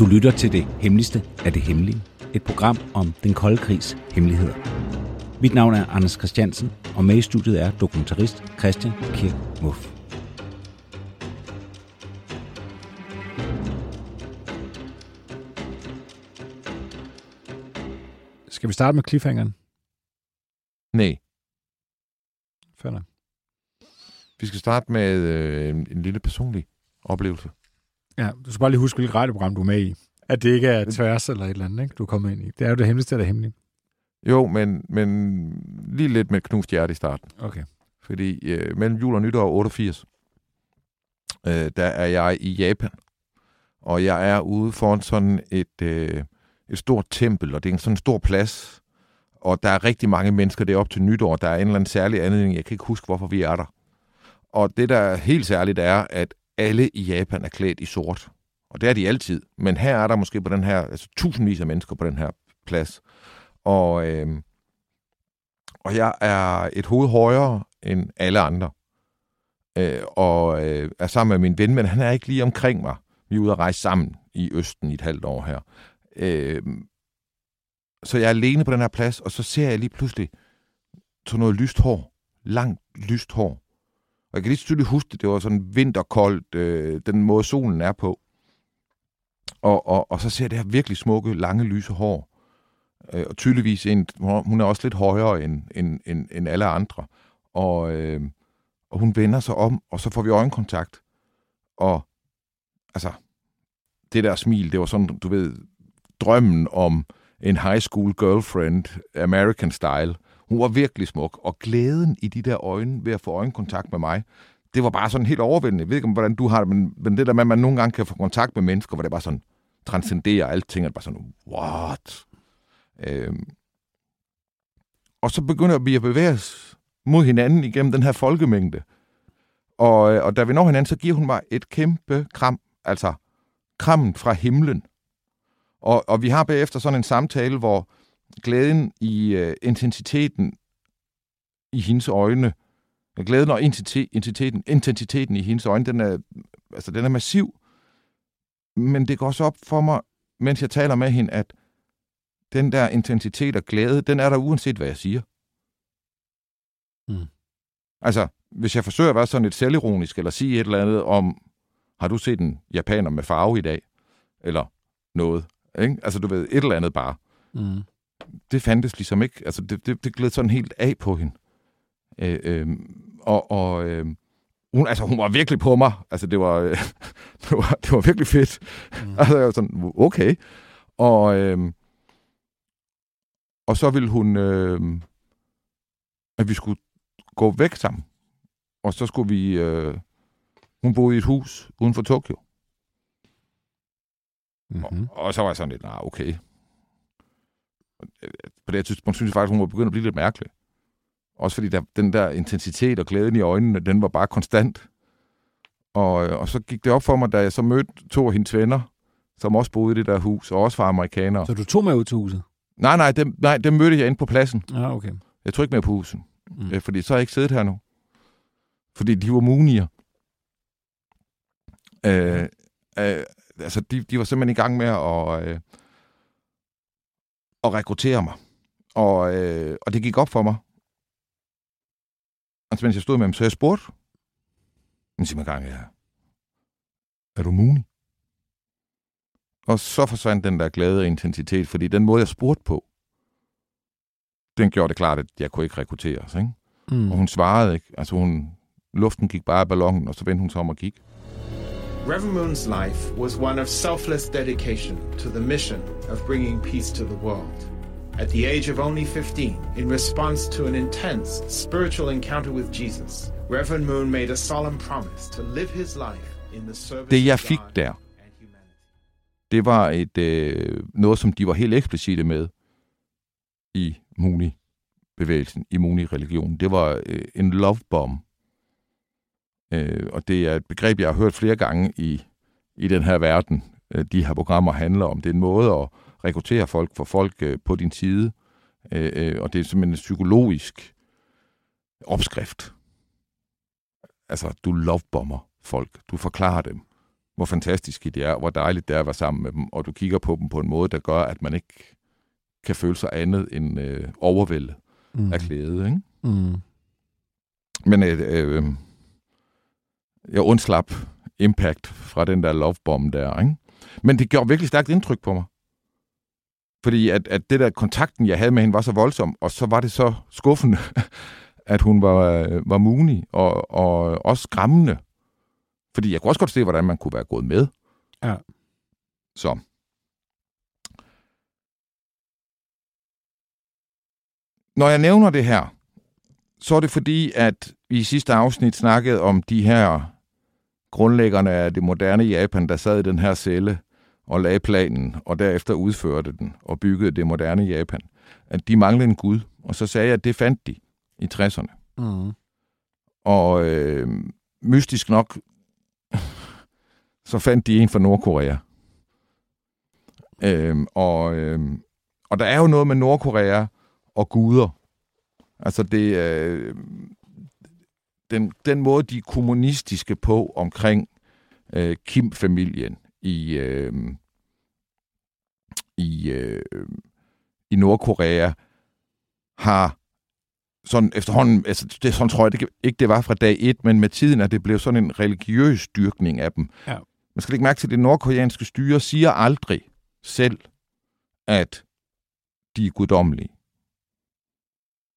Du lytter til det hemmeligste af det hemmelige. Et program om den kolde krigs hemmeligheder. Mit navn er Anders Christiansen, og med i studiet er dokumentarist Christian Kirk Muff. Skal vi starte med cliffhangeren? Nej, nok. vi skal starte med øh, en lille personlig oplevelse. Ja, du skal bare lige huske, hvilket radioprogram du er med i. At det ikke er tværs eller et eller andet, ikke, du er kommet ind i. Det er jo det hemmeligste af det hemmelige. Jo, men, men lige lidt med et knust hjerte i starten. Okay. Fordi øh, mellem jul og nytår 88, øh, der er jeg i Japan. Og jeg er ude foran sådan et, øh, et stort tempel, og det er en sådan stor plads. Og der er rigtig mange mennesker det er op til nytår. Der er en eller anden særlig anledning. Jeg kan ikke huske, hvorfor vi er der. Og det, der er helt særligt, er, at alle i Japan er klædt i sort. Og det er de altid. Men her er der måske på den her, altså tusindvis af mennesker på den her plads. Og, øh, og jeg er et hoved højere end alle andre. Øh, og øh, er sammen med min ven, men han er ikke lige omkring mig. Vi er ude at rejse sammen i Østen i et halvt år her. Øh, så jeg er alene på den her plads, og så ser jeg lige pludselig sådan noget lyst hår. Langt lyst hår. Og jeg kan lige så tydeligt huske det, det var sådan vinterkoldt, øh, den måde solen er på. Og, og, og så ser jeg det her virkelig smukke, lange, lyse hår. Øh, og tydeligvis, en, hun er også lidt højere end, end, end, end alle andre. Og, øh, og hun vender sig om, og så får vi øjenkontakt. Og altså, det der smil, det var sådan, du ved, drømmen om en high school girlfriend, American style. Hun var virkelig smuk, og glæden i de der øjne ved at få øjenkontakt med mig, det var bare sådan helt overvældende. Jeg ved ikke, hvordan du har det, men, men det der med, at man nogle gange kan få kontakt med mennesker, hvor det bare sådan transcenderer alting, og bare sådan, what? Øhm. Og så begynder vi at bevæge os mod hinanden igennem den her folkemængde. Og, øh, og da vi når hinanden, så giver hun mig et kæmpe kram, altså krammen fra himlen. Og, og vi har bagefter sådan en samtale, hvor glæden i uh, intensiteten i hendes øjne, glæden og intensiteten, intensiteten i hendes øjne, den er, altså, den er massiv. Men det går så op for mig, mens jeg taler med hende, at den der intensitet og glæde, den er der uanset, hvad jeg siger. Mm. Altså, hvis jeg forsøger at være sådan lidt selvironisk, eller sige et eller andet om, har du set en japaner med farve i dag? Eller noget. Ikke? Altså, du ved, et eller andet bare. Mm. Det fandtes ligesom ikke. Altså, det, det, det gled sådan helt af på hende. Øh, øh, og og øh, hun, altså, hun var virkelig på mig. Altså, det var, øh, det var, det var virkelig fedt. Mm. Altså, jeg var sådan, okay. Og, øh, og så ville hun, øh, at vi skulle gå væk sammen. Og så skulle vi, øh, hun boede i et hus uden for Tokyo. Mm-hmm. Og, og så var jeg sådan lidt, nej, okay. På det tidspunkt synes jeg faktisk, hun var begyndt at blive lidt mærkelig. Også fordi der, den der intensitet og glæden i øjnene, den var bare konstant. Og, og så gik det op for mig, da jeg så mødte to af hendes venner, som også boede i det der hus, og også var amerikanere. Så du tog med ud til huset? Nej, nej, dem, nej, dem mødte jeg inde på pladsen. Ja, okay. Jeg tog ikke med på huset, Mm. mm. fordi så har jeg ikke siddet her nu. Fordi de var munier. Øh, øh, altså, de, de var simpelthen i gang med at, øh, at rekruttere mig. Og, øh, og det gik op for mig. Altså, mens jeg stod med dem, så jeg spurgte. Men sig mig gang, ja. Er du munig? Og så forsvandt den der glæde og intensitet, fordi den måde, jeg spurgte på, den gjorde det klart, at jeg kunne ikke rekrutteres, ikke? Mm. Og hun svarede ikke. Altså, hun, luften gik bare af ballonen, og så vendte hun sig om og gik. Reverend Moon's life was one of selfless dedication to the mission of bringing peace to the world. At the age of only 15, in response to an intense spiritual encounter with Jesus, Reverend Moon made a solemn promise to live his life in the service Det, jeg of fik der, and humanity. det var et øh, noget, som de var helt eksplicite med i Muni-bevægelsen, i Muni-religionen. Det var øh, en love bomb. Øh, og det er et begreb, jeg har hørt flere gange i, i den her verden. Øh, de her programmer handler om. Det er en måde at rekruttere folk, for folk øh, på din side. Øh, øh, og det er simpelthen en psykologisk opskrift. Altså, du lovebomber folk. Du forklarer dem, hvor fantastiske de er, hvor dejligt det er at være sammen med dem, og du kigger på dem på en måde, der gør, at man ikke kan føle sig andet end øh, overvældet mm. af glæde. Ikke? Mm. Men øh, øh, jeg undslap impact fra den der lovebomb der. Ikke? Men det gjorde virkelig stærkt indtryk på mig. Fordi at, at det der kontakten, jeg havde med hende, var så voldsom, og så var det så skuffende, at hun var, var munig og, og også skræmmende. Fordi jeg kunne også godt se, hvordan man kunne være gået med. Ja. Så. Når jeg nævner det her, så er det fordi, at vi i sidste afsnit snakkede om de her grundlæggerne af det moderne Japan, der sad i den her celle og lagde planen, og derefter udførte den og byggede det moderne Japan. At de manglede en gud. Og så sagde jeg, at det fandt de i 60'erne. Mm. Og øh, mystisk nok, så fandt de en fra Nordkorea. Øh, og, øh, og der er jo noget med Nordkorea og guder. Altså det, øh, den, den måde, de er kommunistiske på omkring øh, Kim-familien i, øh, i, øh, i Nordkorea, har sådan efterhånden, altså det, sådan tror jeg det, ikke, det var fra dag et, men med tiden er det blevet sådan en religiøs dyrkning af dem. Ja. Man skal ikke mærke til, at det nordkoreanske styre siger aldrig selv, at de er guddommelige.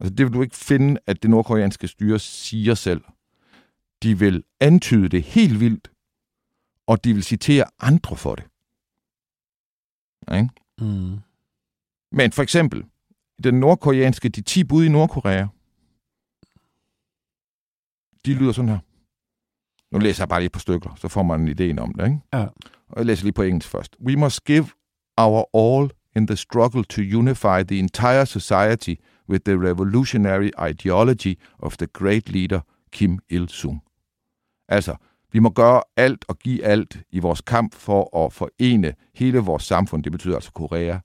Altså det vil du ikke finde, at det nordkoreanske styre siger selv. De vil antyde det helt vildt, og de vil citere andre for det. Ikke? Mm. Men for eksempel, den nordkoreanske, de 10 bud i Nordkorea, de lyder sådan her. Nu læser jeg bare lige på stykker, så får man en idé om det. Ikke? Ja. Og jeg læser lige på engelsk først. We must give our all in the struggle to unify the entire society with the revolutionary ideology of the great leader Kim Il-sung. Altså, vi må gøre alt og give alt i vores kamp for at forene hele vores samfund, det betyder altså Korea,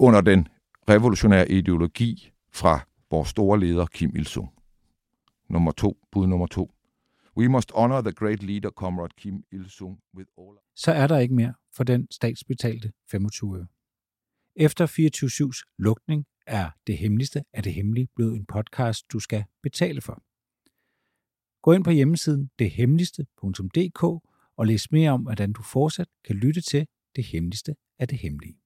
under den revolutionære ideologi fra vores store leder Kim Il-sung. Nummer to, bud nummer to. We must honor the great leader, Comrade Kim Il-sung, with all... Så er der ikke mere for den statsbetalte 25 øre. Efter 24-7's lukning er det hemmeligste af det hemmelige blevet en podcast, du skal betale for. Gå ind på hjemmesiden dethemmeligste.dk og læs mere om, hvordan du fortsat kan lytte til det hemmeligste af det hemmelige.